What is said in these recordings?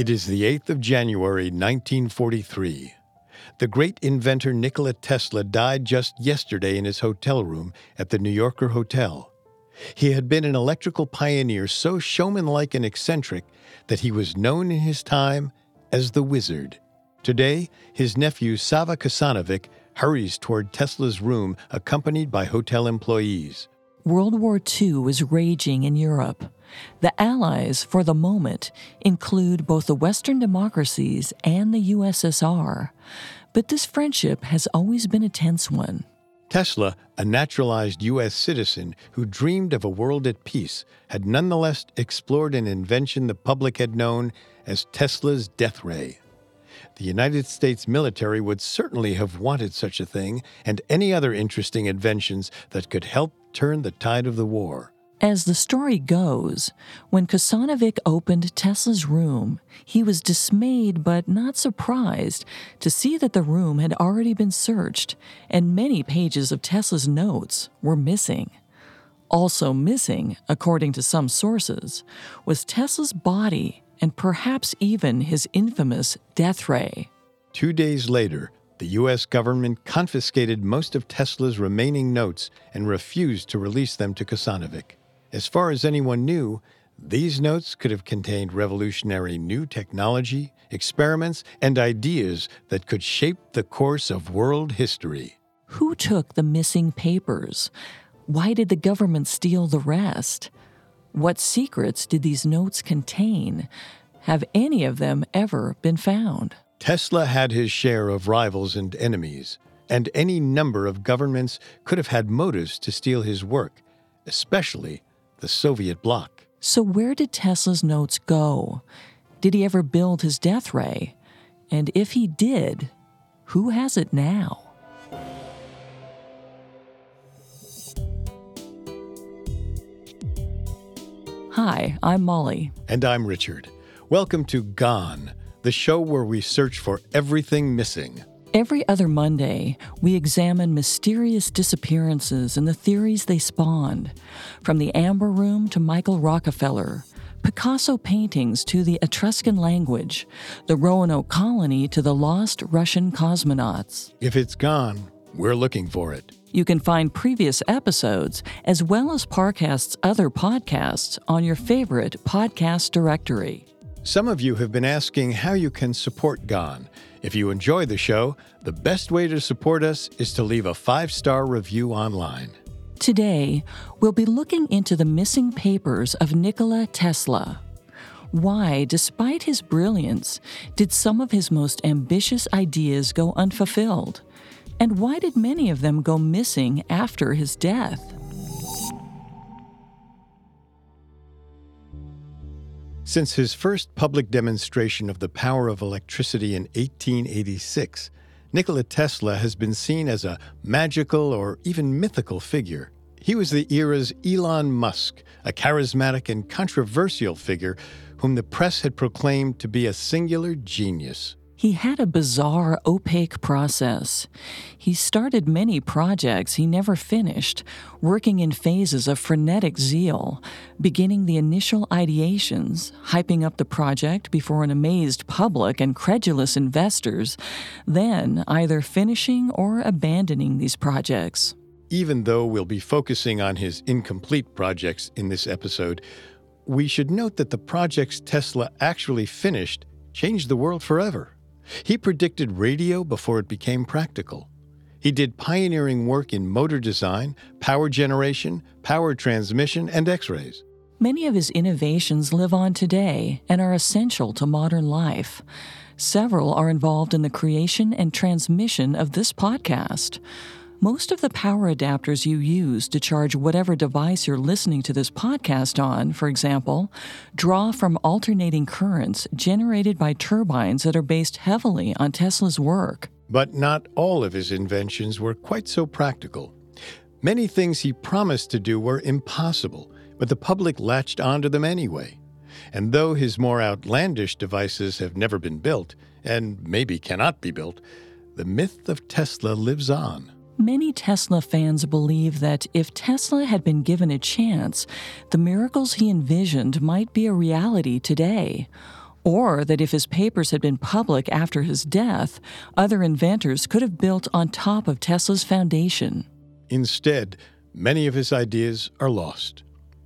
It is the 8th of January, 1943. The great inventor Nikola Tesla died just yesterday in his hotel room at the New Yorker Hotel. He had been an electrical pioneer so showmanlike and eccentric that he was known in his time as the Wizard. Today, his nephew Sava Kosanovic hurries toward Tesla's room accompanied by hotel employees. World War II was raging in Europe. The Allies, for the moment, include both the Western democracies and the USSR. But this friendship has always been a tense one. Tesla, a naturalized U.S. citizen who dreamed of a world at peace, had nonetheless explored an invention the public had known as Tesla's death ray. The United States military would certainly have wanted such a thing and any other interesting inventions that could help turn the tide of the war. As the story goes, when Kosanovic opened Tesla's room, he was dismayed but not surprised to see that the room had already been searched and many pages of Tesla's notes were missing. Also missing, according to some sources, was Tesla's body and perhaps even his infamous death ray. Two days later, the U.S. government confiscated most of Tesla's remaining notes and refused to release them to Kosanovic. As far as anyone knew, these notes could have contained revolutionary new technology, experiments, and ideas that could shape the course of world history. Who took the missing papers? Why did the government steal the rest? What secrets did these notes contain? Have any of them ever been found? Tesla had his share of rivals and enemies, and any number of governments could have had motives to steal his work, especially the Soviet bloc. So, where did Tesla's notes go? Did he ever build his death ray? And if he did, who has it now? Hi, I'm Molly. And I'm Richard. Welcome to Gone, the show where we search for everything missing. Every other Monday, we examine mysterious disappearances and the theories they spawned. From the Amber Room to Michael Rockefeller, Picasso paintings to the Etruscan language, the Roanoke colony to the lost Russian cosmonauts. If it's gone, we're looking for it. You can find previous episodes as well as Parcast's other podcasts on your favorite podcast directory. Some of you have been asking how you can support Gone. If you enjoy the show, the best way to support us is to leave a five star review online. Today, we'll be looking into the missing papers of Nikola Tesla. Why, despite his brilliance, did some of his most ambitious ideas go unfulfilled? And why did many of them go missing after his death? Since his first public demonstration of the power of electricity in 1886, Nikola Tesla has been seen as a magical or even mythical figure. He was the era's Elon Musk, a charismatic and controversial figure whom the press had proclaimed to be a singular genius. He had a bizarre, opaque process. He started many projects he never finished, working in phases of frenetic zeal, beginning the initial ideations, hyping up the project before an amazed public and credulous investors, then either finishing or abandoning these projects. Even though we'll be focusing on his incomplete projects in this episode, we should note that the projects Tesla actually finished changed the world forever. He predicted radio before it became practical. He did pioneering work in motor design, power generation, power transmission, and X rays. Many of his innovations live on today and are essential to modern life. Several are involved in the creation and transmission of this podcast. Most of the power adapters you use to charge whatever device you're listening to this podcast on, for example, draw from alternating currents generated by turbines that are based heavily on Tesla's work. But not all of his inventions were quite so practical. Many things he promised to do were impossible, but the public latched onto them anyway. And though his more outlandish devices have never been built, and maybe cannot be built, the myth of Tesla lives on. Many Tesla fans believe that if Tesla had been given a chance, the miracles he envisioned might be a reality today. Or that if his papers had been public after his death, other inventors could have built on top of Tesla's foundation. Instead, many of his ideas are lost.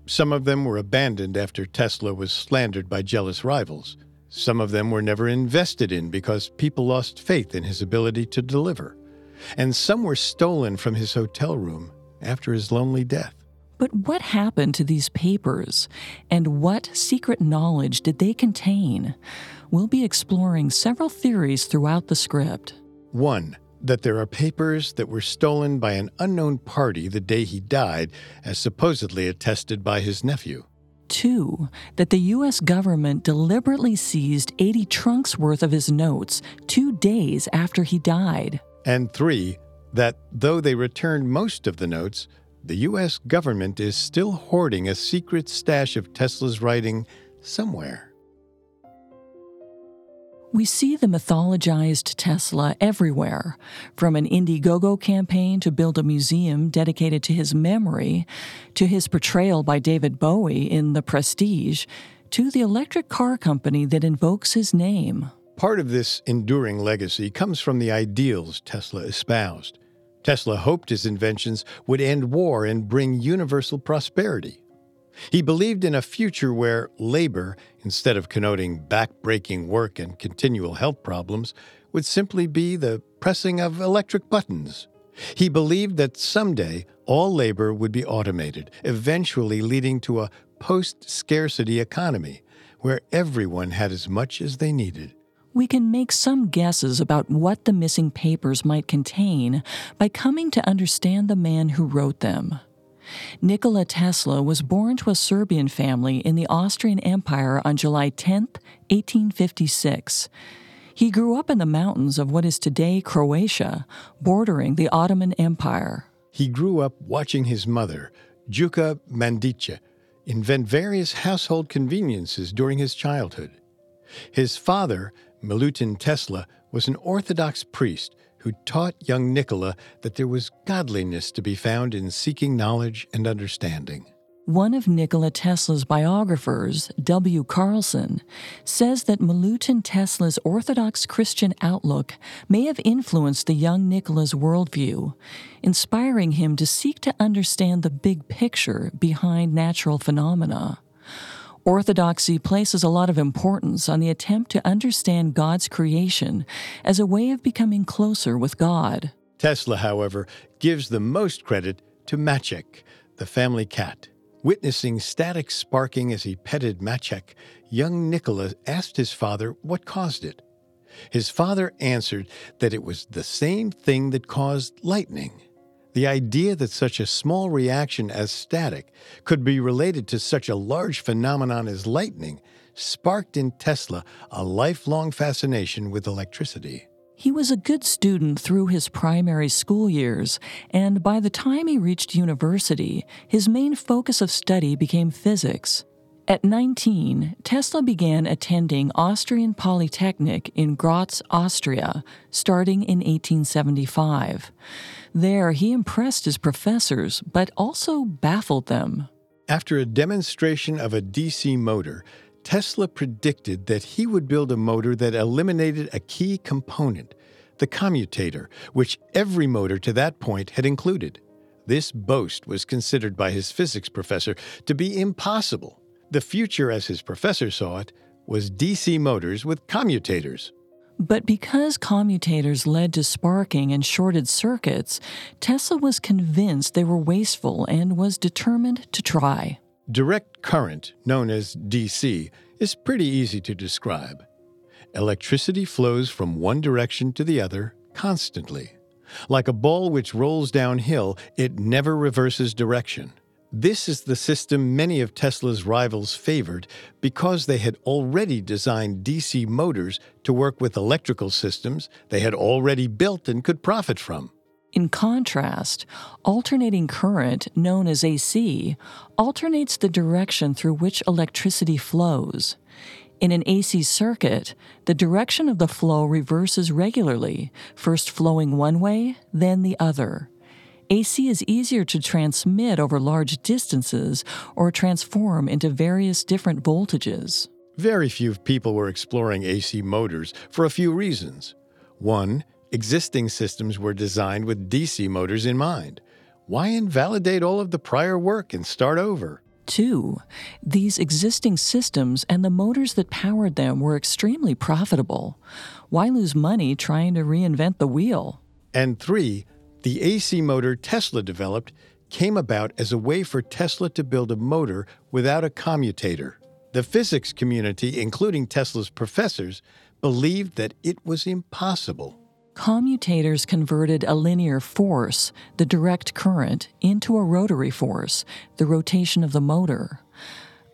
Some of them were abandoned after Tesla was slandered by jealous rivals. Some of them were never invested in because people lost faith in his ability to deliver. And some were stolen from his hotel room after his lonely death. But what happened to these papers, and what secret knowledge did they contain? We'll be exploring several theories throughout the script. One, that there are papers that were stolen by an unknown party the day he died, as supposedly attested by his nephew. Two, that the U.S. government deliberately seized 80 trunks worth of his notes two days after he died. And three, that though they returned most of the notes, the U.S. government is still hoarding a secret stash of Tesla's writing somewhere. We see the mythologized Tesla everywhere, from an Indiegogo campaign to build a museum dedicated to his memory, to his portrayal by David Bowie in The Prestige, to the electric car company that invokes his name. Part of this enduring legacy comes from the ideals Tesla espoused. Tesla hoped his inventions would end war and bring universal prosperity. He believed in a future where labor, instead of connoting back-breaking work and continual health problems, would simply be the pressing of electric buttons. He believed that someday all labor would be automated, eventually leading to a post scarcity economy where everyone had as much as they needed we can make some guesses about what the missing papers might contain by coming to understand the man who wrote them. Nikola Tesla was born to a Serbian family in the Austrian Empire on July 10, 1856. He grew up in the mountains of what is today Croatia, bordering the Ottoman Empire. He grew up watching his mother, Juka Mandića, invent various household conveniences during his childhood. His father, Milutin Tesla was an Orthodox priest who taught young Nikola that there was godliness to be found in seeking knowledge and understanding. One of Nikola Tesla's biographers, W. Carlson, says that Milutin Tesla's Orthodox Christian outlook may have influenced the young Nikola's worldview, inspiring him to seek to understand the big picture behind natural phenomena. Orthodoxy places a lot of importance on the attempt to understand God's creation as a way of becoming closer with God. Tesla, however, gives the most credit to Maciek, the family cat. Witnessing static sparking as he petted Maciek, young Nikola asked his father what caused it. His father answered that it was the same thing that caused lightning. The idea that such a small reaction as static could be related to such a large phenomenon as lightning sparked in Tesla a lifelong fascination with electricity. He was a good student through his primary school years, and by the time he reached university, his main focus of study became physics. At 19, Tesla began attending Austrian Polytechnic in Graz, Austria, starting in 1875. There, he impressed his professors, but also baffled them. After a demonstration of a DC motor, Tesla predicted that he would build a motor that eliminated a key component, the commutator, which every motor to that point had included. This boast was considered by his physics professor to be impossible. The future, as his professor saw it, was DC motors with commutators. But because commutators led to sparking and shorted circuits, Tesla was convinced they were wasteful and was determined to try. Direct current, known as DC, is pretty easy to describe. Electricity flows from one direction to the other constantly. Like a ball which rolls downhill, it never reverses direction. This is the system many of Tesla's rivals favored because they had already designed DC motors to work with electrical systems they had already built and could profit from. In contrast, alternating current, known as AC, alternates the direction through which electricity flows. In an AC circuit, the direction of the flow reverses regularly, first flowing one way, then the other. AC is easier to transmit over large distances or transform into various different voltages. Very few people were exploring AC motors for a few reasons. One, existing systems were designed with DC motors in mind. Why invalidate all of the prior work and start over? Two, these existing systems and the motors that powered them were extremely profitable. Why lose money trying to reinvent the wheel? And three, the AC motor Tesla developed came about as a way for Tesla to build a motor without a commutator. The physics community, including Tesla's professors, believed that it was impossible. Commutators converted a linear force, the direct current, into a rotary force, the rotation of the motor.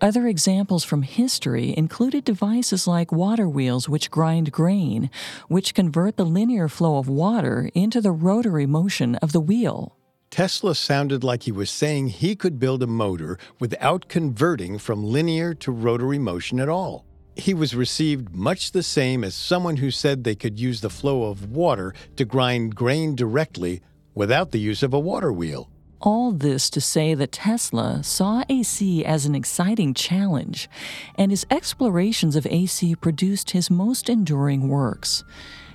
Other examples from history included devices like water wheels, which grind grain, which convert the linear flow of water into the rotary motion of the wheel. Tesla sounded like he was saying he could build a motor without converting from linear to rotary motion at all he was received much the same as someone who said they could use the flow of water to grind grain directly without the use of a water wheel. All this to say that Tesla saw AC as an exciting challenge, and his explorations of AC produced his most enduring works.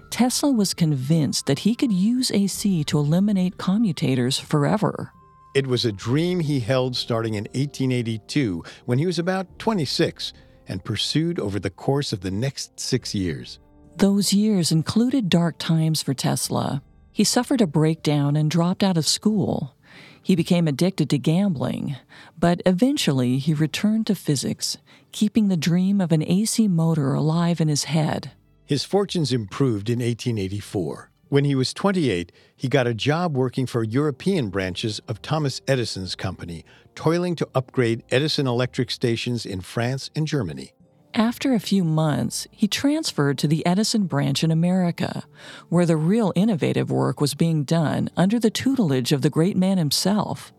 Tesla was convinced that he could use AC to eliminate commutators forever. It was a dream he held starting in 1882 when he was about 26 and pursued over the course of the next six years. Those years included dark times for Tesla. He suffered a breakdown and dropped out of school. He became addicted to gambling, but eventually he returned to physics, keeping the dream of an AC motor alive in his head. His fortunes improved in 1884. When he was 28, he got a job working for European branches of Thomas Edison's company, toiling to upgrade Edison electric stations in France and Germany. After a few months, he transferred to the Edison branch in America, where the real innovative work was being done under the tutelage of the great man himself.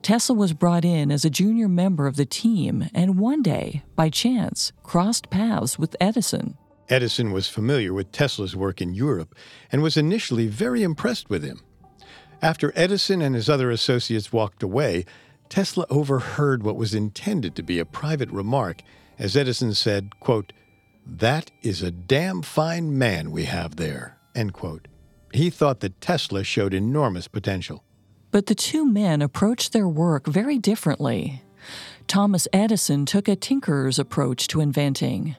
Tesla was brought in as a junior member of the team and one day, by chance, crossed paths with Edison. Edison was familiar with Tesla's work in Europe and was initially very impressed with him. After Edison and his other associates walked away, Tesla overheard what was intended to be a private remark as Edison said, quote, That is a damn fine man we have there. End quote. He thought that Tesla showed enormous potential. But the two men approached their work very differently. Thomas Edison took a tinkerer's approach to inventing.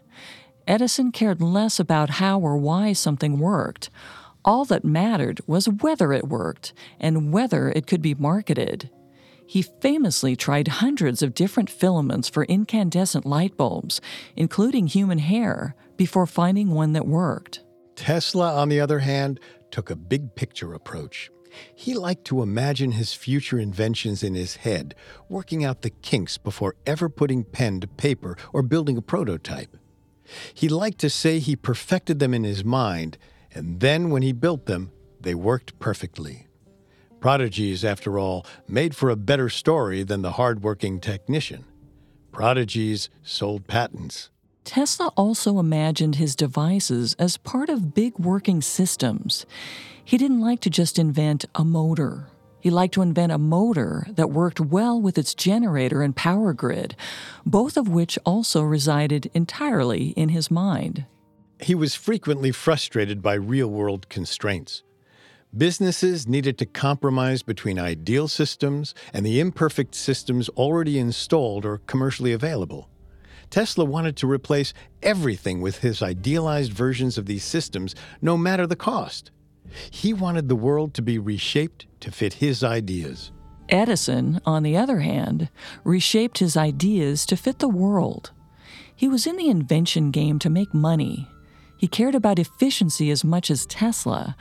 Edison cared less about how or why something worked. All that mattered was whether it worked and whether it could be marketed. He famously tried hundreds of different filaments for incandescent light bulbs, including human hair, before finding one that worked. Tesla, on the other hand, took a big picture approach. He liked to imagine his future inventions in his head, working out the kinks before ever putting pen to paper or building a prototype. He liked to say he perfected them in his mind, and then when he built them, they worked perfectly. Prodigies, after all, made for a better story than the hard-working technician. Prodigies sold patents. Tesla also imagined his devices as part of big working systems. He didn't like to just invent a motor. He liked to invent a motor that worked well with its generator and power grid, both of which also resided entirely in his mind. He was frequently frustrated by real world constraints. Businesses needed to compromise between ideal systems and the imperfect systems already installed or commercially available. Tesla wanted to replace everything with his idealized versions of these systems, no matter the cost. He wanted the world to be reshaped to fit his ideas. Edison, on the other hand, reshaped his ideas to fit the world. He was in the invention game to make money, he cared about efficiency as much as Tesla,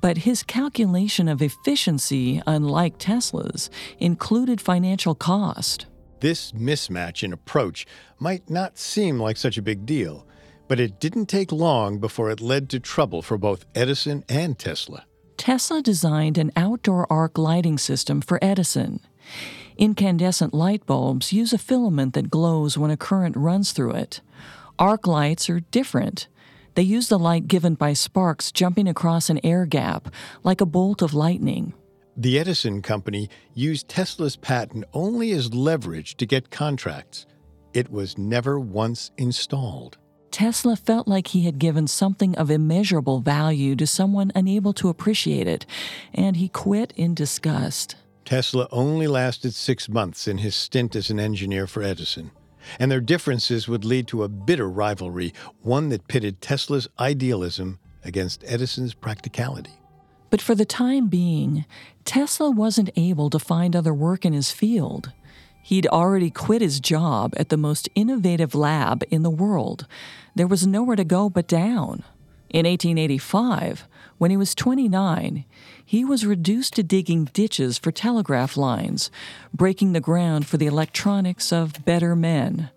but his calculation of efficiency, unlike Tesla's, included financial cost. This mismatch in approach might not seem like such a big deal, but it didn't take long before it led to trouble for both Edison and Tesla. Tesla designed an outdoor arc lighting system for Edison. Incandescent light bulbs use a filament that glows when a current runs through it. Arc lights are different. They use the light given by sparks jumping across an air gap, like a bolt of lightning. The Edison company used Tesla's patent only as leverage to get contracts. it was never once installed. Tesla felt like he had given something of immeasurable value to someone unable to appreciate it, and he quit in disgust. Tesla only lasted six months in his stint as an engineer for Edison, and their differences would lead to a bitter rivalry, one that pitted Tesla's idealism against Edison's practicality. But for the time being, Tesla wasn't able to find other work in his field. He'd already quit his job at the most innovative lab in the world. There was nowhere to go but down. In 1885, when he was 29, he was reduced to digging ditches for telegraph lines, breaking the ground for the electronics of better men.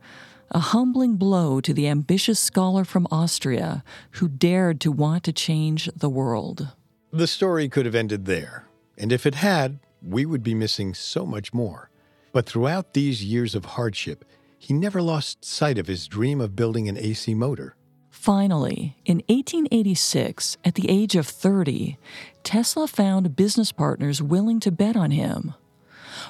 A humbling blow to the ambitious scholar from Austria who dared to want to change the world. The story could have ended there, and if it had, we would be missing so much more. But throughout these years of hardship, he never lost sight of his dream of building an AC motor. Finally, in 1886, at the age of 30, Tesla found business partners willing to bet on him.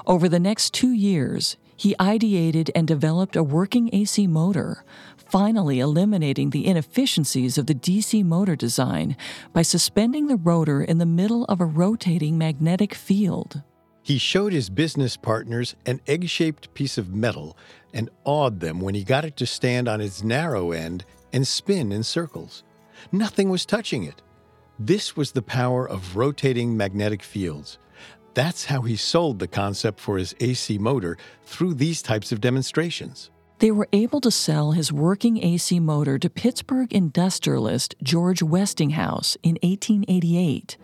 Over the next two years, he ideated and developed a working AC motor, finally eliminating the inefficiencies of the DC motor design by suspending the rotor in the middle of a rotating magnetic field. He showed his business partners an egg shaped piece of metal and awed them when he got it to stand on its narrow end and spin in circles. Nothing was touching it. This was the power of rotating magnetic fields. That's how he sold the concept for his AC motor through these types of demonstrations. They were able to sell his working AC motor to Pittsburgh industrialist George Westinghouse in 1888.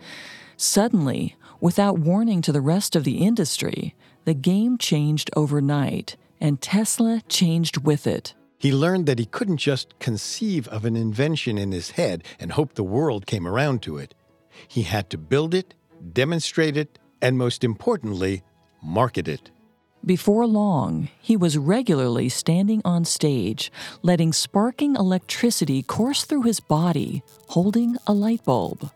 Suddenly, Without warning to the rest of the industry, the game changed overnight, and Tesla changed with it. He learned that he couldn't just conceive of an invention in his head and hope the world came around to it. He had to build it, demonstrate it, and most importantly, market it. Before long, he was regularly standing on stage, letting sparking electricity course through his body, holding a light bulb.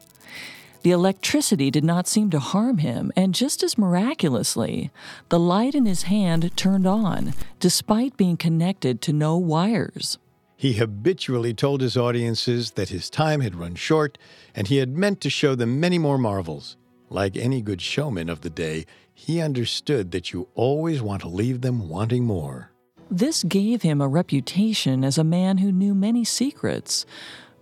The electricity did not seem to harm him, and just as miraculously, the light in his hand turned on, despite being connected to no wires. He habitually told his audiences that his time had run short, and he had meant to show them many more marvels. Like any good showman of the day, he understood that you always want to leave them wanting more. This gave him a reputation as a man who knew many secrets.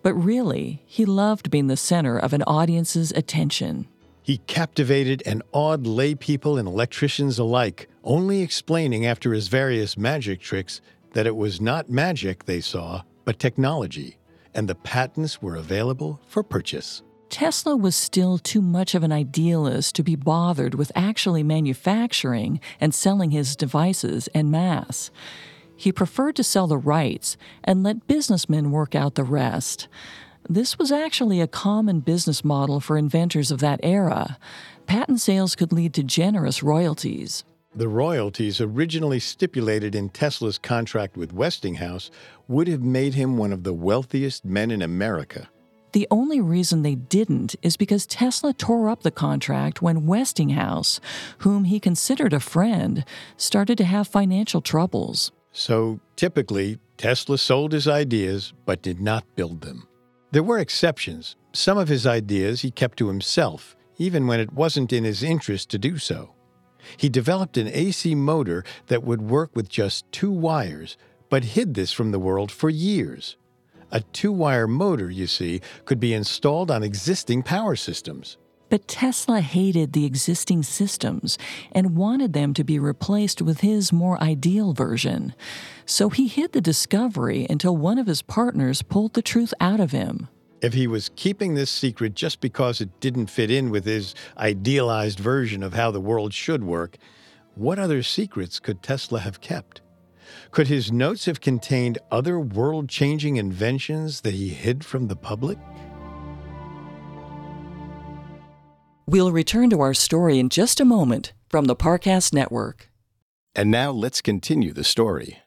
But really, he loved being the center of an audience's attention. He captivated and awed lay people and electricians alike, only explaining after his various magic tricks that it was not magic they saw, but technology, and the patents were available for purchase. Tesla was still too much of an idealist to be bothered with actually manufacturing and selling his devices en masse. He preferred to sell the rights and let businessmen work out the rest. This was actually a common business model for inventors of that era. Patent sales could lead to generous royalties. The royalties originally stipulated in Tesla's contract with Westinghouse would have made him one of the wealthiest men in America. The only reason they didn't is because Tesla tore up the contract when Westinghouse, whom he considered a friend, started to have financial troubles. So typically, Tesla sold his ideas but did not build them. There were exceptions. Some of his ideas he kept to himself, even when it wasn't in his interest to do so. He developed an AC motor that would work with just two wires, but hid this from the world for years. A two wire motor, you see, could be installed on existing power systems. But Tesla hated the existing systems and wanted them to be replaced with his more ideal version. So he hid the discovery until one of his partners pulled the truth out of him. If he was keeping this secret just because it didn't fit in with his idealized version of how the world should work, what other secrets could Tesla have kept? Could his notes have contained other world changing inventions that he hid from the public? We'll return to our story in just a moment from the Parcast Network. And now let's continue the story.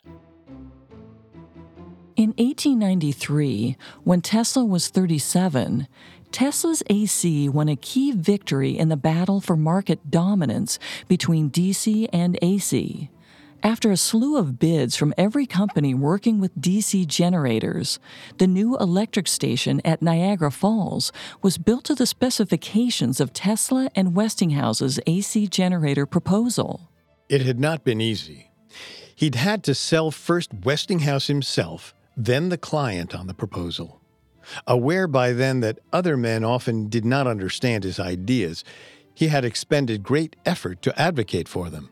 In 1893, when Tesla was 37, Tesla's AC won a key victory in the battle for market dominance between DC and AC. After a slew of bids from every company working with DC generators, the new electric station at Niagara Falls was built to the specifications of Tesla and Westinghouse's AC generator proposal. It had not been easy. He'd had to sell first Westinghouse himself, then the client on the proposal. Aware by then that other men often did not understand his ideas, he had expended great effort to advocate for them.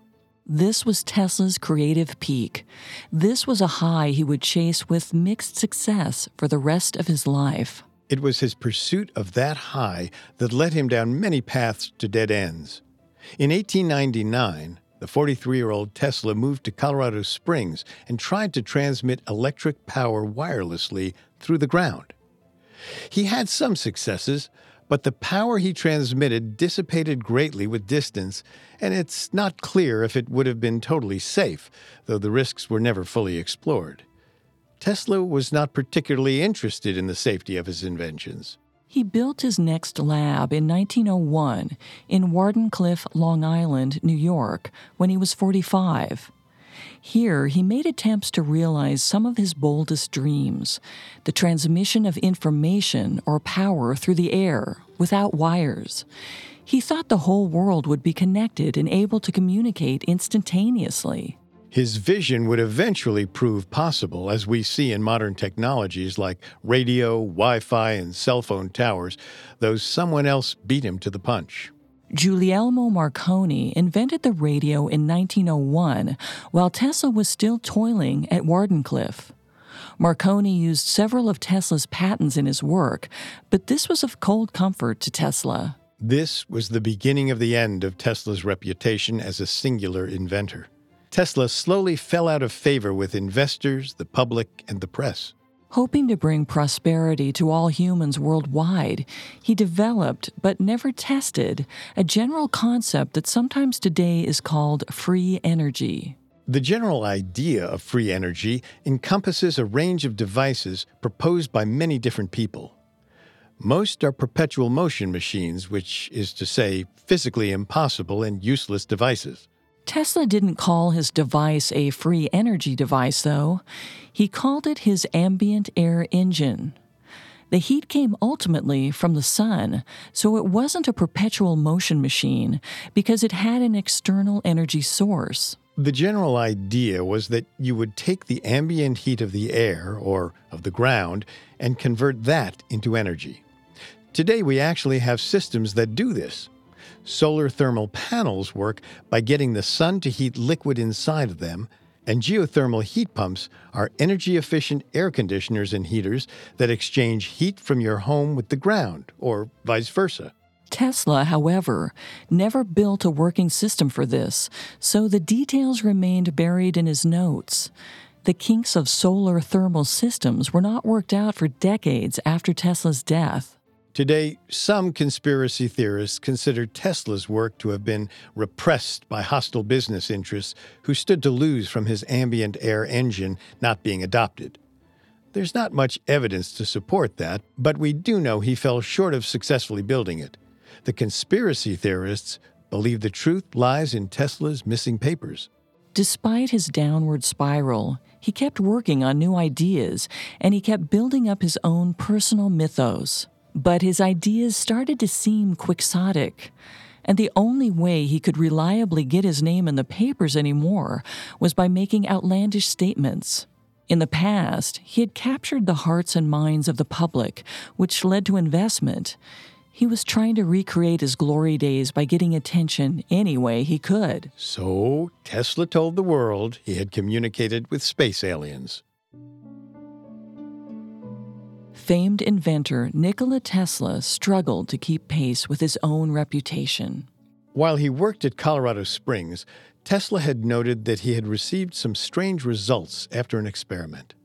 This was Tesla's creative peak. This was a high he would chase with mixed success for the rest of his life. It was his pursuit of that high that led him down many paths to dead ends. In 1899, the 43 year old Tesla moved to Colorado Springs and tried to transmit electric power wirelessly through the ground. He had some successes, but the power he transmitted dissipated greatly with distance, and it's not clear if it would have been totally safe, though the risks were never fully explored. Tesla was not particularly interested in the safety of his inventions. He built his next lab in 1901 in Wardenclyffe, Long Island, New York, when he was 45. Here, he made attempts to realize some of his boldest dreams the transmission of information or power through the air without wires. He thought the whole world would be connected and able to communicate instantaneously. His vision would eventually prove possible, as we see in modern technologies like radio, Wi Fi, and cell phone towers, though someone else beat him to the punch. Guglielmo Marconi invented the radio in 1901 while Tesla was still toiling at Wardenclyffe. Marconi used several of Tesla's patents in his work, but this was of cold comfort to Tesla. This was the beginning of the end of Tesla's reputation as a singular inventor. Tesla slowly fell out of favor with investors, the public, and the press. Hoping to bring prosperity to all humans worldwide, he developed, but never tested, a general concept that sometimes today is called free energy. The general idea of free energy encompasses a range of devices proposed by many different people. Most are perpetual motion machines, which is to say, physically impossible and useless devices. Tesla didn't call his device a free energy device, though. He called it his ambient air engine. The heat came ultimately from the sun, so it wasn't a perpetual motion machine because it had an external energy source. The general idea was that you would take the ambient heat of the air, or of the ground, and convert that into energy. Today, we actually have systems that do this. Solar thermal panels work by getting the sun to heat liquid inside of them, and geothermal heat pumps are energy efficient air conditioners and heaters that exchange heat from your home with the ground, or vice versa. Tesla, however, never built a working system for this, so the details remained buried in his notes. The kinks of solar thermal systems were not worked out for decades after Tesla's death. Today, some conspiracy theorists consider Tesla's work to have been repressed by hostile business interests who stood to lose from his ambient air engine not being adopted. There's not much evidence to support that, but we do know he fell short of successfully building it. The conspiracy theorists believe the truth lies in Tesla's missing papers. Despite his downward spiral, he kept working on new ideas and he kept building up his own personal mythos. But his ideas started to seem quixotic, and the only way he could reliably get his name in the papers anymore was by making outlandish statements. In the past, he had captured the hearts and minds of the public, which led to investment. He was trying to recreate his glory days by getting attention any way he could. So, Tesla told the world he had communicated with space aliens. Famed inventor Nikola Tesla struggled to keep pace with his own reputation. While he worked at Colorado Springs, Tesla had noted that he had received some strange results after an experiment.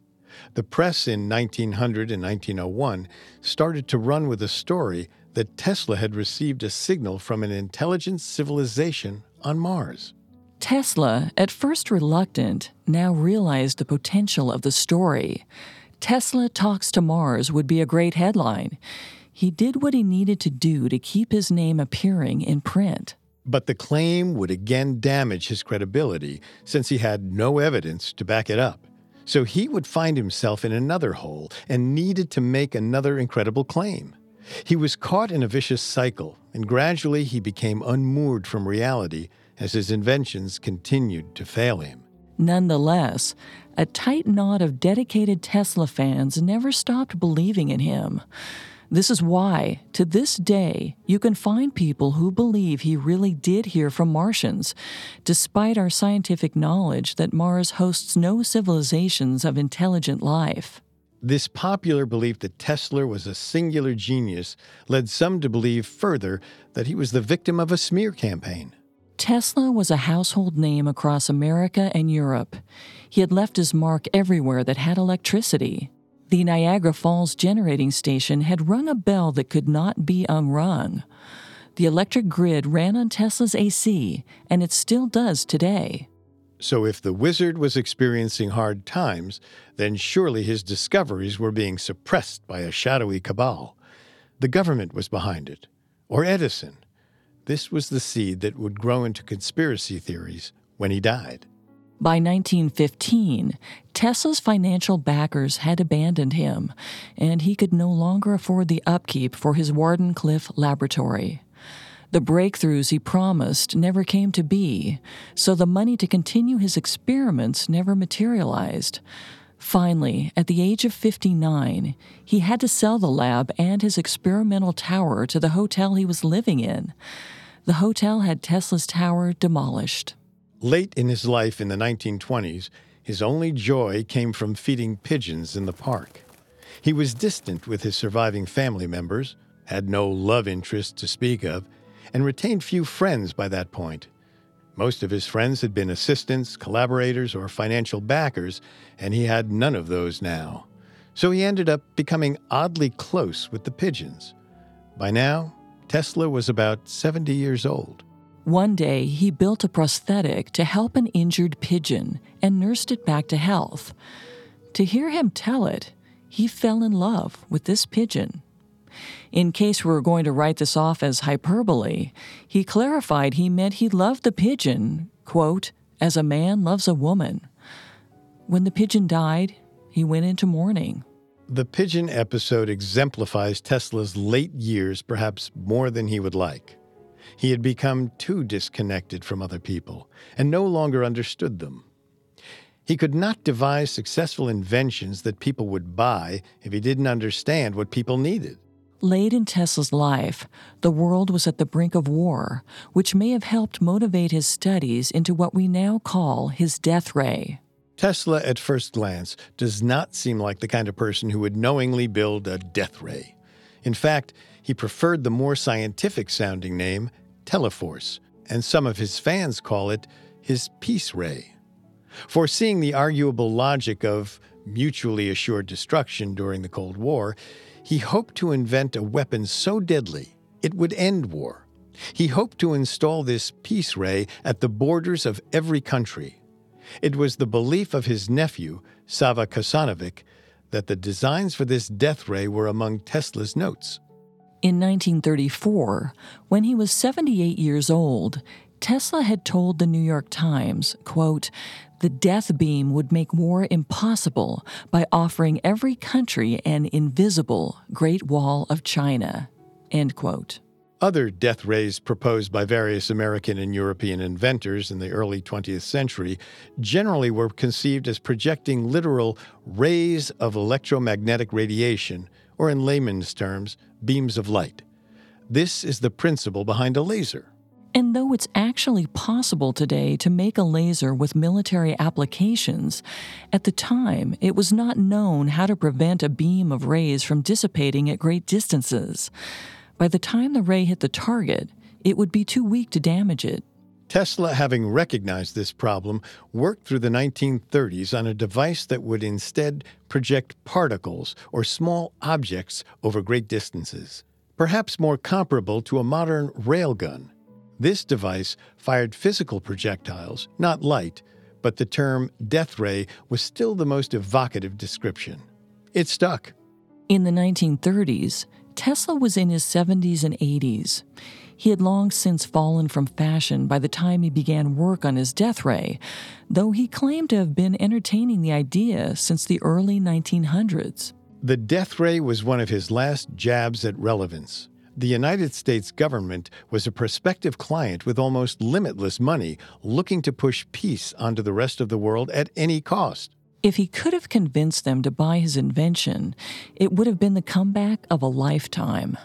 The press in 1900 and 1901 started to run with a story that Tesla had received a signal from an intelligent civilization on Mars. Tesla, at first reluctant, now realized the potential of the story. Tesla Talks to Mars would be a great headline. He did what he needed to do to keep his name appearing in print. But the claim would again damage his credibility since he had no evidence to back it up. So he would find himself in another hole and needed to make another incredible claim. He was caught in a vicious cycle, and gradually he became unmoored from reality as his inventions continued to fail him. Nonetheless, a tight knot of dedicated Tesla fans never stopped believing in him. This is why, to this day, you can find people who believe he really did hear from Martians, despite our scientific knowledge that Mars hosts no civilizations of intelligent life. This popular belief that Tesla was a singular genius led some to believe further that he was the victim of a smear campaign. Tesla was a household name across America and Europe. He had left his mark everywhere that had electricity. The Niagara Falls generating station had rung a bell that could not be unrung. The electric grid ran on Tesla's AC, and it still does today. So, if the wizard was experiencing hard times, then surely his discoveries were being suppressed by a shadowy cabal. The government was behind it, or Edison. This was the seed that would grow into conspiracy theories when he died. By 1915, Tesla's financial backers had abandoned him, and he could no longer afford the upkeep for his Wardenclyffe laboratory. The breakthroughs he promised never came to be, so the money to continue his experiments never materialized. Finally, at the age of 59, he had to sell the lab and his experimental tower to the hotel he was living in. The hotel had Tesla's tower demolished. Late in his life in the 1920s, his only joy came from feeding pigeons in the park. He was distant with his surviving family members, had no love interest to speak of, and retained few friends by that point. Most of his friends had been assistants, collaborators, or financial backers, and he had none of those now. So he ended up becoming oddly close with the pigeons. By now, Tesla was about 70 years old. One day, he built a prosthetic to help an injured pigeon and nursed it back to health. To hear him tell it, he fell in love with this pigeon. In case we were going to write this off as hyperbole, he clarified he meant he loved the pigeon, quote, as a man loves a woman. When the pigeon died, he went into mourning. The pigeon episode exemplifies Tesla's late years perhaps more than he would like. He had become too disconnected from other people and no longer understood them. He could not devise successful inventions that people would buy if he didn't understand what people needed. Late in Tesla's life, the world was at the brink of war, which may have helped motivate his studies into what we now call his death ray. Tesla, at first glance, does not seem like the kind of person who would knowingly build a death ray. In fact, he preferred the more scientific sounding name, Teleforce, and some of his fans call it his peace ray. Foreseeing the arguable logic of mutually assured destruction during the Cold War, he hoped to invent a weapon so deadly it would end war. He hoped to install this peace ray at the borders of every country. It was the belief of his nephew, Sava Kosanovic, that the designs for this death ray were among Tesla's notes. In 1934, when he was 78 years old, Tesla had told the New York Times, quote, the death beam would make war impossible by offering every country an invisible Great Wall of China. End quote. Other death rays proposed by various American and European inventors in the early 20th century generally were conceived as projecting literal rays of electromagnetic radiation, or in layman's terms, beams of light. This is the principle behind a laser. And though it's actually possible today to make a laser with military applications, at the time it was not known how to prevent a beam of rays from dissipating at great distances. By the time the ray hit the target, it would be too weak to damage it. Tesla, having recognized this problem, worked through the 1930s on a device that would instead project particles or small objects over great distances, perhaps more comparable to a modern railgun. This device fired physical projectiles, not light, but the term death ray was still the most evocative description. It stuck. In the 1930s, Tesla was in his 70s and 80s. He had long since fallen from fashion by the time he began work on his death ray, though he claimed to have been entertaining the idea since the early 1900s. The death ray was one of his last jabs at relevance. The United States government was a prospective client with almost limitless money looking to push peace onto the rest of the world at any cost. If he could have convinced them to buy his invention, it would have been the comeback of a lifetime.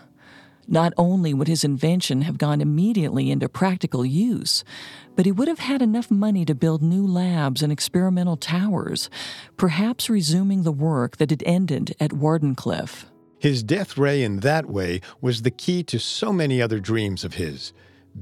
Not only would his invention have gone immediately into practical use, but he would have had enough money to build new labs and experimental towers, perhaps resuming the work that had ended at Wardenclyffe. His death ray in that way was the key to so many other dreams of his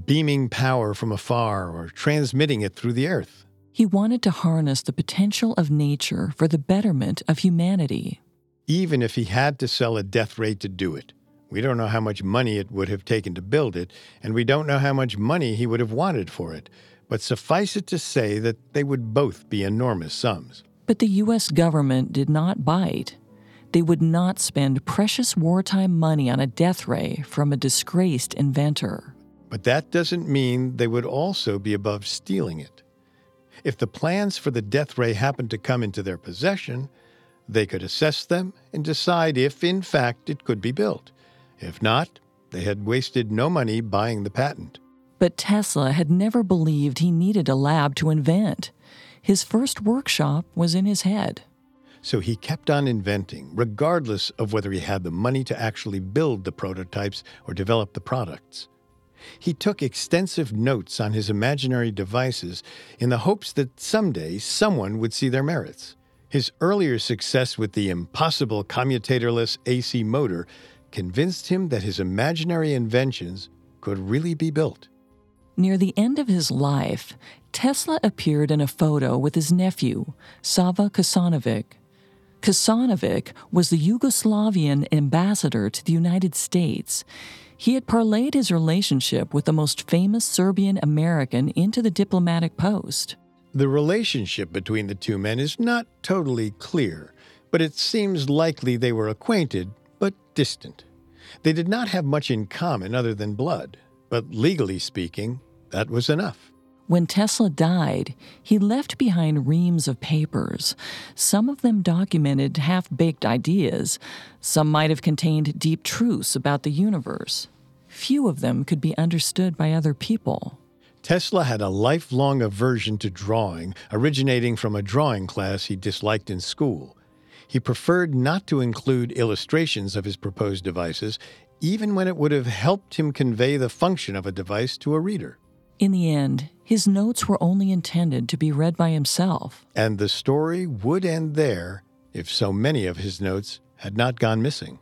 beaming power from afar or transmitting it through the earth. He wanted to harness the potential of nature for the betterment of humanity. Even if he had to sell a death ray to do it. We don't know how much money it would have taken to build it, and we don't know how much money he would have wanted for it. But suffice it to say that they would both be enormous sums. But the U.S. government did not bite. They would not spend precious wartime money on a death ray from a disgraced inventor. But that doesn't mean they would also be above stealing it. If the plans for the death ray happened to come into their possession, they could assess them and decide if, in fact, it could be built. If not, they had wasted no money buying the patent. But Tesla had never believed he needed a lab to invent. His first workshop was in his head. So he kept on inventing, regardless of whether he had the money to actually build the prototypes or develop the products. He took extensive notes on his imaginary devices in the hopes that someday someone would see their merits. His earlier success with the impossible commutatorless AC motor convinced him that his imaginary inventions could really be built. Near the end of his life, Tesla appeared in a photo with his nephew, Sava Kosanovic. Kosanovic was the Yugoslavian ambassador to the United States. He had parlayed his relationship with the most famous Serbian American into the diplomatic post. The relationship between the two men is not totally clear, but it seems likely they were acquainted, but distant. They did not have much in common other than blood, but legally speaking, that was enough. When Tesla died, he left behind reams of papers. Some of them documented half baked ideas, some might have contained deep truths about the universe. Few of them could be understood by other people. Tesla had a lifelong aversion to drawing, originating from a drawing class he disliked in school. He preferred not to include illustrations of his proposed devices, even when it would have helped him convey the function of a device to a reader. In the end, his notes were only intended to be read by himself. And the story would end there if so many of his notes had not gone missing.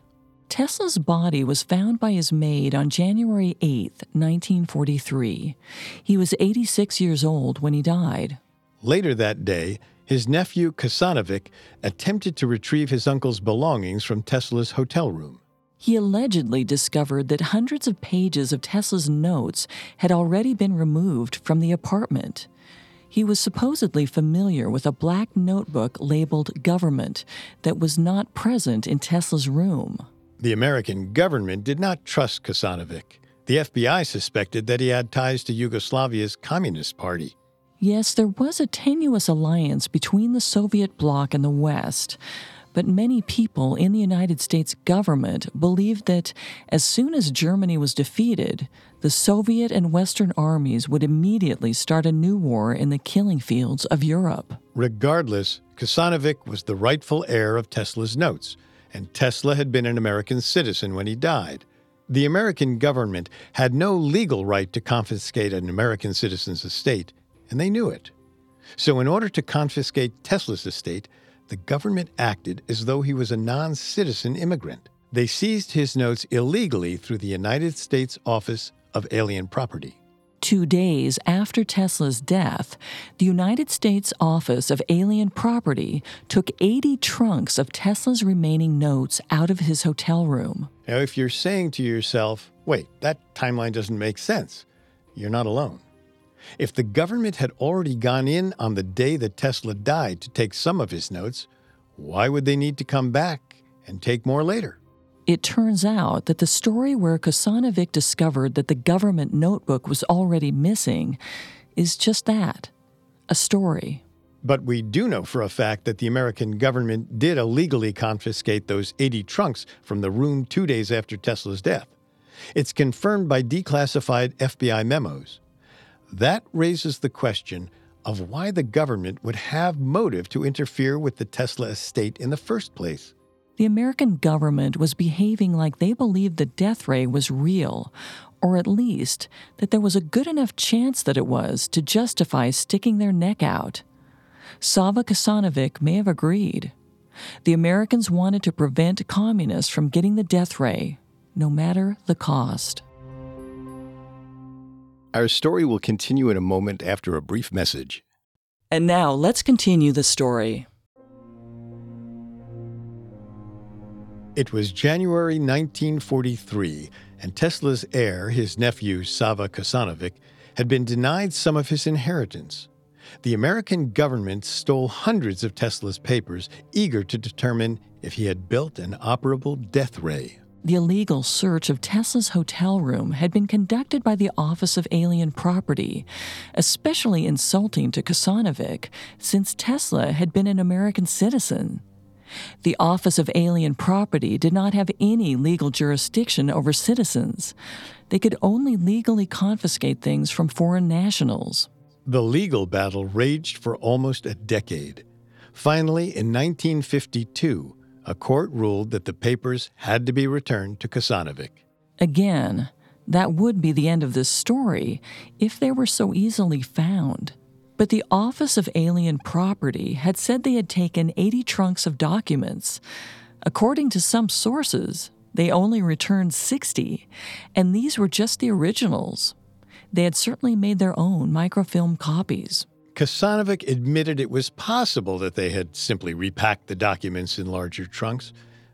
Tesla's body was found by his maid on January 8, 1943. He was 86 years old when he died. Later that day, his nephew Kosanovic attempted to retrieve his uncle's belongings from Tesla's hotel room. He allegedly discovered that hundreds of pages of Tesla's notes had already been removed from the apartment. He was supposedly familiar with a black notebook labeled Government that was not present in Tesla's room. The American government did not trust Kosanovic. The FBI suspected that he had ties to Yugoslavia's Communist Party. Yes, there was a tenuous alliance between the Soviet bloc and the West, but many people in the United States government believed that as soon as Germany was defeated, the Soviet and Western armies would immediately start a new war in the killing fields of Europe. Regardless, Kosanovic was the rightful heir of Tesla's notes, and Tesla had been an American citizen when he died. The American government had no legal right to confiscate an American citizen's estate, and they knew it. So, in order to confiscate Tesla's estate, the government acted as though he was a non citizen immigrant. They seized his notes illegally through the United States Office of Alien Property. Two days after Tesla's death, the United States Office of Alien Property took 80 trunks of Tesla's remaining notes out of his hotel room. Now, if you're saying to yourself, wait, that timeline doesn't make sense, you're not alone. If the government had already gone in on the day that Tesla died to take some of his notes, why would they need to come back and take more later? It turns out that the story where Kosanovic discovered that the government notebook was already missing is just that a story. But we do know for a fact that the American government did illegally confiscate those 80 trunks from the room two days after Tesla's death. It's confirmed by declassified FBI memos. That raises the question of why the government would have motive to interfere with the Tesla estate in the first place. The American government was behaving like they believed the death ray was real, or at least that there was a good enough chance that it was to justify sticking their neck out. Sava Kosanovic may have agreed. The Americans wanted to prevent communists from getting the death ray, no matter the cost. Our story will continue in a moment after a brief message. And now let's continue the story. It was January 1943, and Tesla's heir, his nephew Sava Kosanovic, had been denied some of his inheritance. The American government stole hundreds of Tesla's papers, eager to determine if he had built an operable death ray. The illegal search of Tesla's hotel room had been conducted by the Office of Alien Property, especially insulting to Kosanovic, since Tesla had been an American citizen. The Office of Alien Property did not have any legal jurisdiction over citizens. They could only legally confiscate things from foreign nationals. The legal battle raged for almost a decade. Finally, in 1952, a court ruled that the papers had to be returned to Kosanovic. Again, that would be the end of this story if they were so easily found. But the Office of Alien Property had said they had taken 80 trunks of documents. According to some sources, they only returned 60, and these were just the originals. They had certainly made their own microfilm copies. Kosanovic admitted it was possible that they had simply repacked the documents in larger trunks,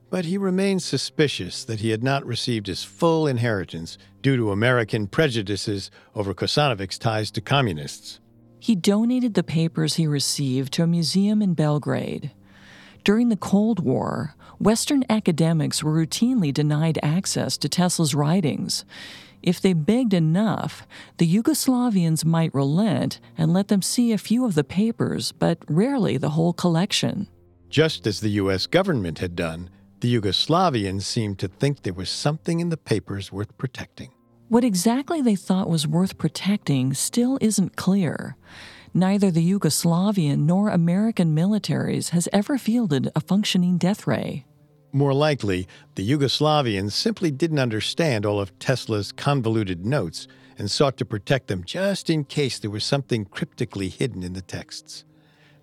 but he remained suspicious that he had not received his full inheritance due to American prejudices over Kosanovic's ties to communists. He donated the papers he received to a museum in Belgrade. During the Cold War, Western academics were routinely denied access to Tesla's writings. If they begged enough, the Yugoslavians might relent and let them see a few of the papers, but rarely the whole collection. Just as the U.S. government had done, the Yugoslavians seemed to think there was something in the papers worth protecting. What exactly they thought was worth protecting still isn't clear. Neither the Yugoslavian nor American militaries has ever fielded a functioning death ray. More likely, the Yugoslavians simply didn't understand all of Tesla's convoluted notes and sought to protect them just in case there was something cryptically hidden in the texts.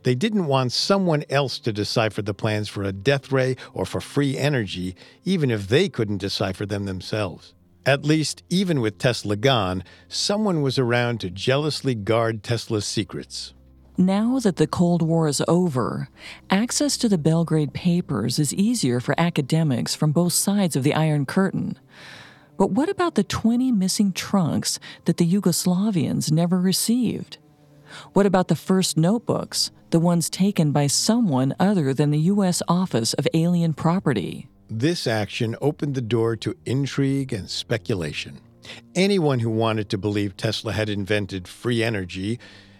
They didn't want someone else to decipher the plans for a death ray or for free energy, even if they couldn't decipher them themselves. At least, even with Tesla gone, someone was around to jealously guard Tesla's secrets. Now that the Cold War is over, access to the Belgrade papers is easier for academics from both sides of the Iron Curtain. But what about the 20 missing trunks that the Yugoslavians never received? What about the first notebooks, the ones taken by someone other than the U.S. Office of Alien Property? This action opened the door to intrigue and speculation. Anyone who wanted to believe Tesla had invented free energy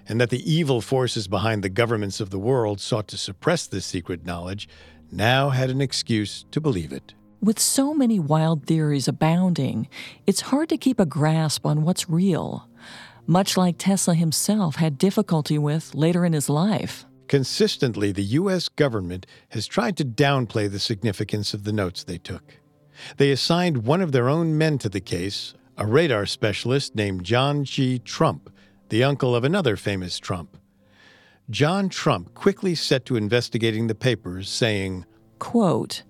and that the evil forces behind the governments of the world sought to suppress this secret knowledge, now had an excuse to believe it. With so many wild theories abounding, it's hard to keep a grasp on what's real, much like Tesla himself had difficulty with later in his life. Consistently, the U.S. government has tried to downplay the significance of the notes they took. They assigned one of their own men to the case, a radar specialist named John G. Trump, the uncle of another famous Trump. John Trump quickly set to investigating the papers, saying, Quote,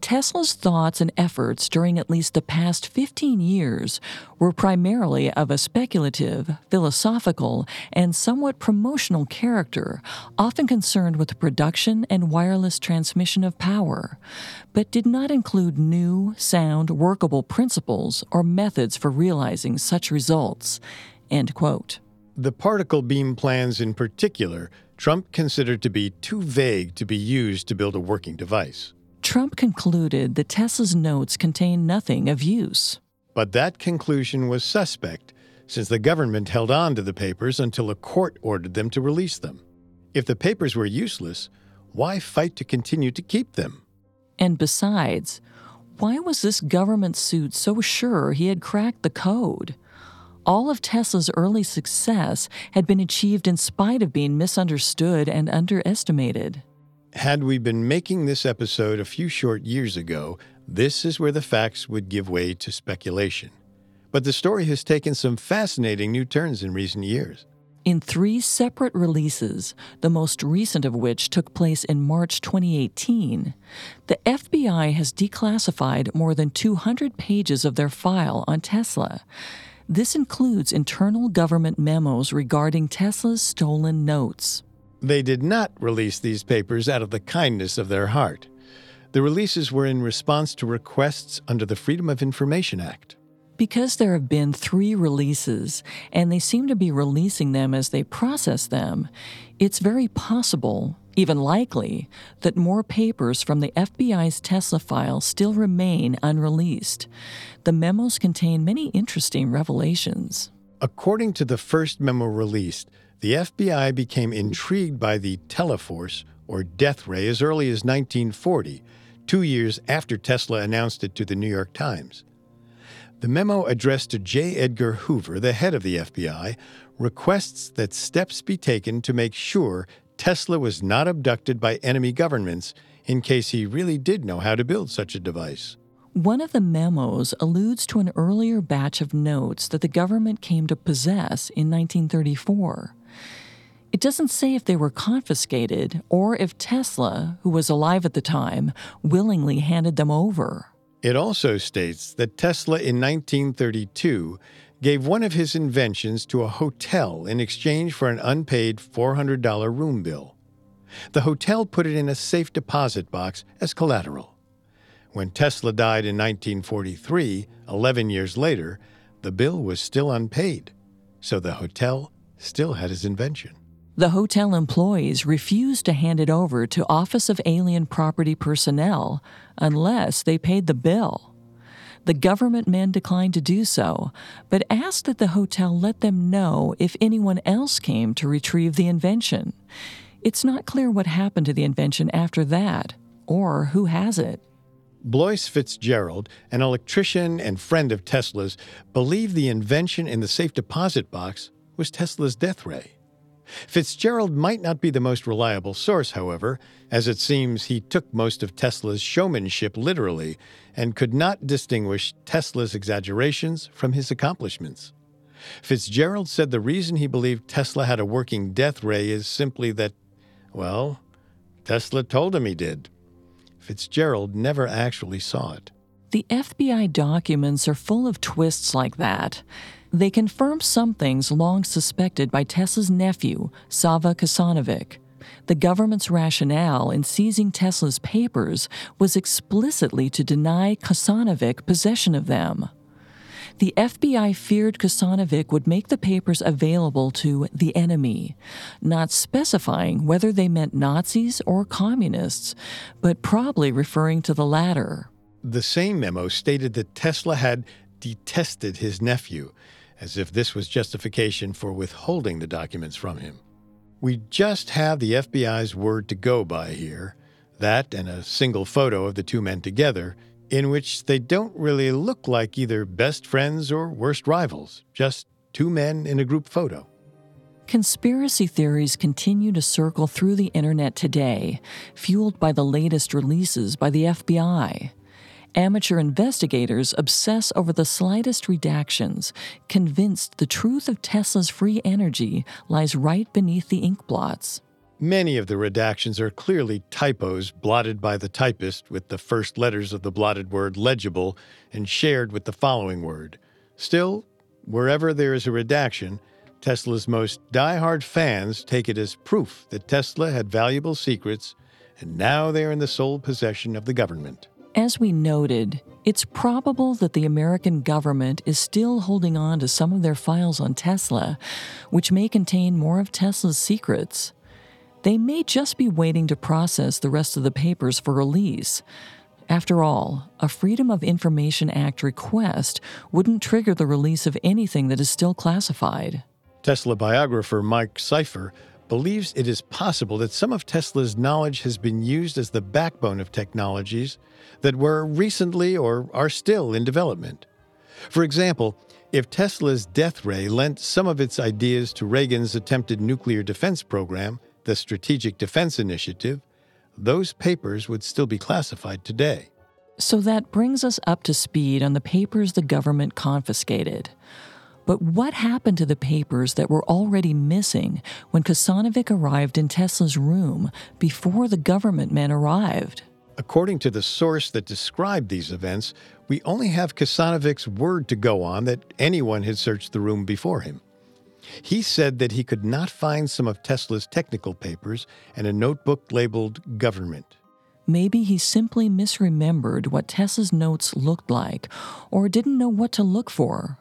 Tesla's thoughts and efforts during at least the past 15 years were primarily of a speculative, philosophical, and somewhat promotional character, often concerned with the production and wireless transmission of power, but did not include new, sound, workable principles or methods for realizing such results. End quote. The particle beam plans in particular, Trump considered to be too vague to be used to build a working device. Trump concluded that Tesla's notes contained nothing of use. But that conclusion was suspect, since the government held on to the papers until a court ordered them to release them. If the papers were useless, why fight to continue to keep them? And besides, why was this government suit so sure he had cracked the code? All of Tesla's early success had been achieved in spite of being misunderstood and underestimated. Had we been making this episode a few short years ago, this is where the facts would give way to speculation. But the story has taken some fascinating new turns in recent years. In three separate releases, the most recent of which took place in March 2018, the FBI has declassified more than 200 pages of their file on Tesla. This includes internal government memos regarding Tesla's stolen notes. They did not release these papers out of the kindness of their heart. The releases were in response to requests under the Freedom of Information Act. Because there have been three releases, and they seem to be releasing them as they process them, it's very possible, even likely, that more papers from the FBI's Tesla file still remain unreleased. The memos contain many interesting revelations. According to the first memo released, the FBI became intrigued by the Teleforce, or death ray, as early as 1940, two years after Tesla announced it to the New York Times. The memo addressed to J. Edgar Hoover, the head of the FBI, requests that steps be taken to make sure Tesla was not abducted by enemy governments in case he really did know how to build such a device. One of the memos alludes to an earlier batch of notes that the government came to possess in 1934. It doesn't say if they were confiscated or if Tesla, who was alive at the time, willingly handed them over. It also states that Tesla in 1932 gave one of his inventions to a hotel in exchange for an unpaid $400 room bill. The hotel put it in a safe deposit box as collateral. When Tesla died in 1943, 11 years later, the bill was still unpaid, so the hotel still had his invention. The hotel employees refused to hand it over to Office of Alien Property personnel unless they paid the bill. The government men declined to do so, but asked that the hotel let them know if anyone else came to retrieve the invention. It's not clear what happened to the invention after that, or who has it. Bloyce Fitzgerald, an electrician and friend of Tesla's, believed the invention in the safe deposit box was Tesla's death ray. Fitzgerald might not be the most reliable source, however, as it seems he took most of Tesla's showmanship literally and could not distinguish Tesla's exaggerations from his accomplishments. Fitzgerald said the reason he believed Tesla had a working death ray is simply that, well, Tesla told him he did. Fitzgerald never actually saw it. The FBI documents are full of twists like that. They confirm some things long suspected by Tesla's nephew, Sava Kosanovic. The government's rationale in seizing Tesla's papers was explicitly to deny Kosanovic possession of them. The FBI feared Kosanovic would make the papers available to the enemy, not specifying whether they meant Nazis or communists, but probably referring to the latter. The same memo stated that Tesla had detested his nephew as if this was justification for withholding the documents from him. We just have the FBI's word to go by here, that and a single photo of the two men together, in which they don't really look like either best friends or worst rivals, just two men in a group photo. Conspiracy theories continue to circle through the internet today, fueled by the latest releases by the FBI. Amateur investigators obsess over the slightest redactions, convinced the truth of Tesla's free energy lies right beneath the ink blots. Many of the redactions are clearly typos blotted by the typist with the first letters of the blotted word legible and shared with the following word. Still, wherever there is a redaction, Tesla's most die-hard fans take it as proof that Tesla had valuable secrets, and now they are in the sole possession of the government. As we noted, it's probable that the American government is still holding on to some of their files on Tesla, which may contain more of Tesla's secrets. they may just be waiting to process the rest of the papers for release. After all, a Freedom of Information Act request wouldn't trigger the release of anything that is still classified. Tesla biographer Mike Seifer believes it is possible that some of Tesla's knowledge has been used as the backbone of technologies that were recently or are still in development. For example, if Tesla's death ray lent some of its ideas to Reagan's attempted nuclear defense program, the Strategic Defense Initiative, those papers would still be classified today. So that brings us up to speed on the papers the government confiscated. But what happened to the papers that were already missing when Kosanovic arrived in Tesla's room before the government men arrived? According to the source that described these events, we only have Kosanovic's word to go on that anyone had searched the room before him. He said that he could not find some of Tesla's technical papers and a notebook labeled government. Maybe he simply misremembered what Tesla's notes looked like or didn't know what to look for.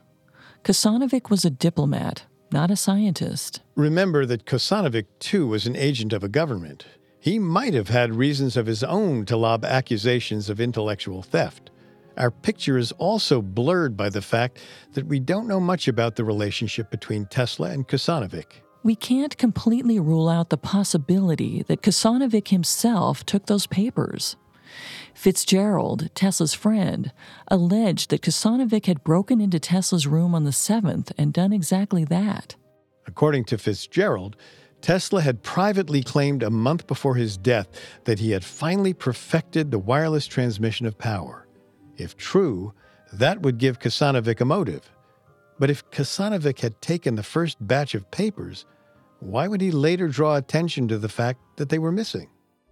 Kosanovic was a diplomat, not a scientist. Remember that Kosanovic, too, was an agent of a government. He might have had reasons of his own to lob accusations of intellectual theft. Our picture is also blurred by the fact that we don't know much about the relationship between Tesla and Kosanovic. We can't completely rule out the possibility that Kosanovic himself took those papers. Fitzgerald, Tesla's friend, alleged that Kosanovic had broken into Tesla's room on the 7th and done exactly that. According to Fitzgerald, Tesla had privately claimed a month before his death that he had finally perfected the wireless transmission of power. If true, that would give Kosanovic a motive. But if Kosanovic had taken the first batch of papers, why would he later draw attention to the fact that they were missing?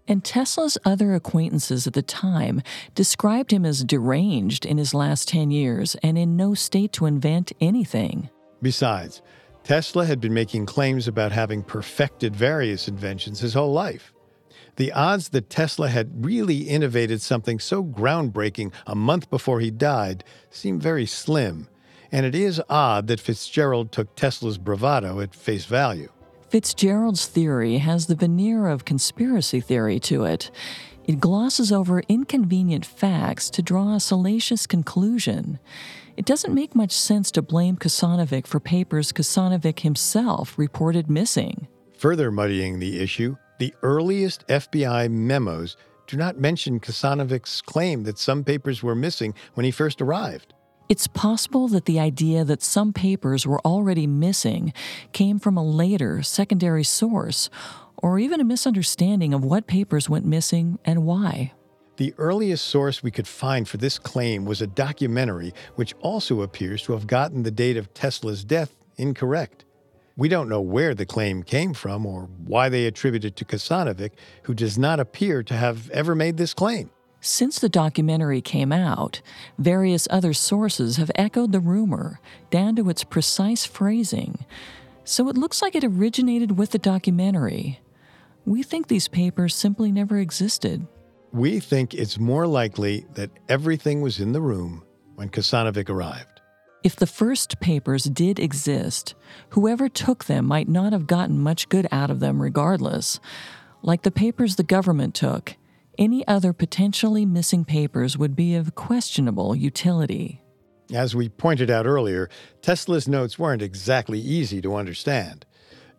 And Tesla's other acquaintances at the time described him as deranged in his last 10 years and in no state to invent anything. Besides, Tesla had been making claims about having perfected various inventions his whole life. The odds that Tesla had really innovated something so groundbreaking a month before he died seem very slim, and it is odd that Fitzgerald took Tesla's bravado at face value. Fitzgerald's theory has the veneer of conspiracy theory to it. It glosses over inconvenient facts to draw a salacious conclusion. It doesn't make much sense to blame Kosanovic for papers Kosanovic himself reported missing. Further muddying the issue, the earliest FBI memos do not mention Kosanovic's claim that some papers were missing when he first arrived. It's possible that the idea that some papers were already missing came from a later, secondary source, or even a misunderstanding of what papers went missing and why. The earliest source we could find for this claim was a documentary which also appears to have gotten the date of Tesla's death incorrect. We don't know where the claim came from or why they attribute it to Kosanovic, who does not appear to have ever made this claim. Since the documentary came out, various other sources have echoed the rumor, down to its precise phrasing. So it looks like it originated with the documentary. We think these papers simply never existed. We think it's more likely that everything was in the room when Kosanovic arrived. If the first papers did exist, whoever took them might not have gotten much good out of them regardless. Like the papers the government took, any other potentially missing papers would be of questionable utility. As we pointed out earlier, Tesla's notes weren't exactly easy to understand.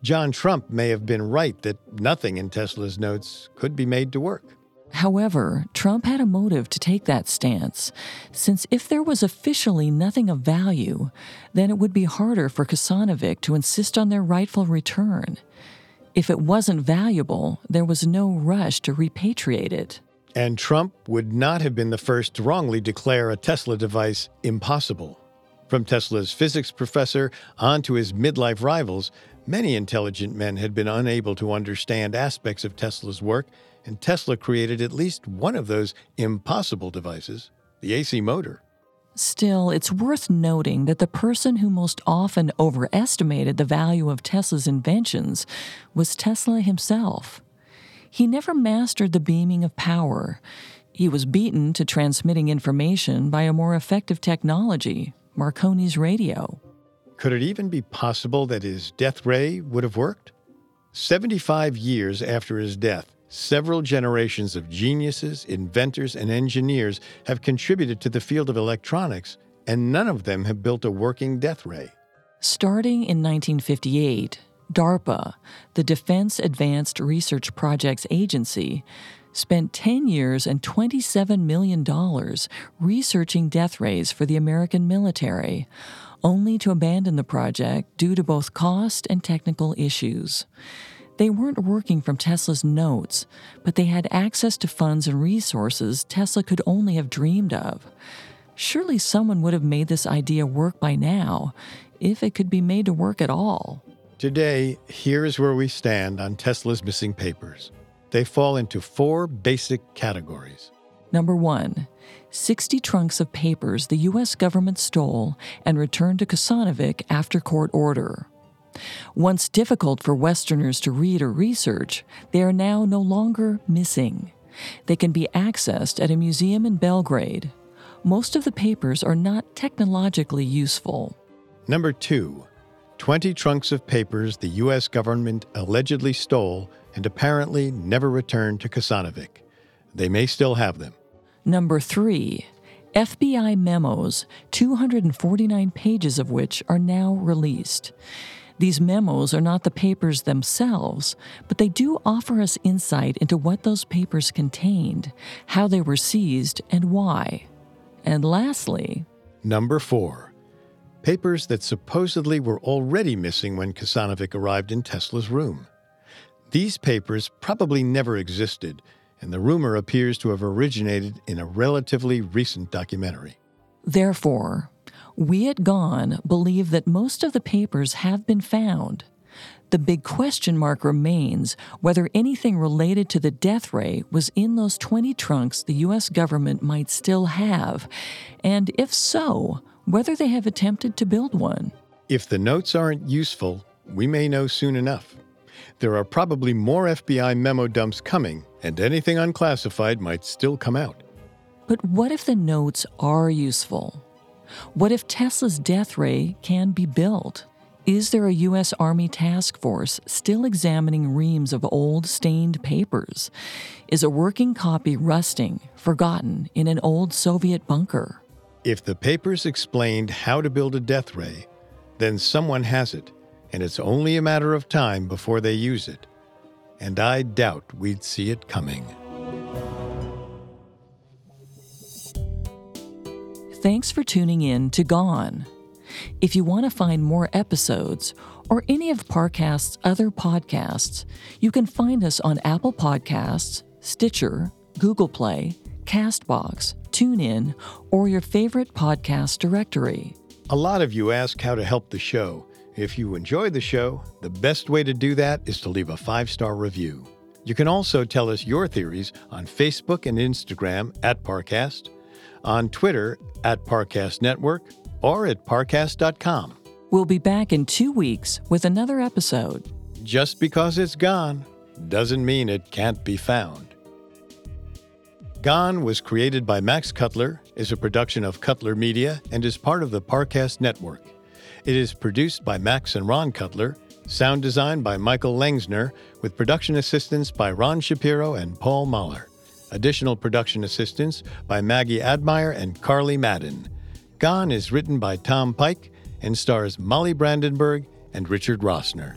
John Trump may have been right that nothing in Tesla's notes could be made to work. However, Trump had a motive to take that stance, since if there was officially nothing of value, then it would be harder for Kosanovic to insist on their rightful return. If it wasn't valuable, there was no rush to repatriate it. And Trump would not have been the first to wrongly declare a Tesla device impossible. From Tesla's physics professor on to his midlife rivals, many intelligent men had been unable to understand aspects of Tesla's work, and Tesla created at least one of those impossible devices the AC motor. Still, it's worth noting that the person who most often overestimated the value of Tesla's inventions was Tesla himself. He never mastered the beaming of power. He was beaten to transmitting information by a more effective technology, Marconi's radio. Could it even be possible that his death ray would have worked? 75 years after his death, several generations of geniuses, inventors, and engineers have contributed to the field of electronics, and none of them have built a working death ray. Starting in 1958, DARPA, the Defense Advanced Research Projects Agency, spent 10 years and $27 million researching death rays for the American military, only to abandon the project due to both cost and technical issues. They weren't working from Tesla's notes, but they had access to funds and resources Tesla could only have dreamed of. Surely someone would have made this idea work by now, if it could be made to work at all. Today, here's where we stand on Tesla's missing papers. They fall into four basic categories. Number one, 60 trunks of papers the U.S. government stole and returned to Kosanovic after court order. Once difficult for Westerners to read or research, they are now no longer missing. They can be accessed at a museum in Belgrade. Most of the papers are not technologically useful. Number two, 20 trunks of papers the U.S. government allegedly stole and apparently never returned to Kosanovic. They may still have them. Number three, FBI memos, 249 pages of which are now released. These memos are not the papers themselves, but they do offer us insight into what those papers contained, how they were seized, and why. And lastly, Number four, papers that supposedly were already missing when Kosanovic arrived in Tesla's room. These papers probably never existed, and the rumor appears to have originated in a relatively recent documentary. Therefore, we at Gone believe that most of the papers have been found. The big question mark remains whether anything related to the death ray was in those 20 trunks the U.S. government might still have, and if so, whether they have attempted to build one. If the notes aren't useful, we may know soon enough. There are probably more FBI memo dumps coming, and anything unclassified might still come out. But what if the notes are useful? What if Tesla's death ray can be built? Is there a U.S. Army task force still examining reams of old stained papers? Is a working copy rusting, forgotten in an old Soviet bunker? If the papers explained how to build a death ray, then someone has it, and it's only a matter of time before they use it. And I doubt we'd see it coming. Thanks for tuning in to Gone. If you want to find more episodes or any of Parcast's other podcasts, you can find us on Apple Podcasts, Stitcher, Google Play, Castbox, TuneIn, or your favorite podcast directory. A lot of you ask how to help the show. If you enjoy the show, the best way to do that is to leave a five star review. You can also tell us your theories on Facebook and Instagram at Parcast, on Twitter at Parcast Network, or at parcast.com. We'll be back in two weeks with another episode. Just because it's gone doesn't mean it can't be found. Gone was created by Max Cutler, is a production of Cutler Media, and is part of the Parcast Network. It is produced by Max and Ron Cutler, sound design by Michael Lengsner, with production assistance by Ron Shapiro and Paul Mahler. Additional production assistance by Maggie Admire and Carly Madden. Gone is written by Tom Pike and stars Molly Brandenburg and Richard Rossner.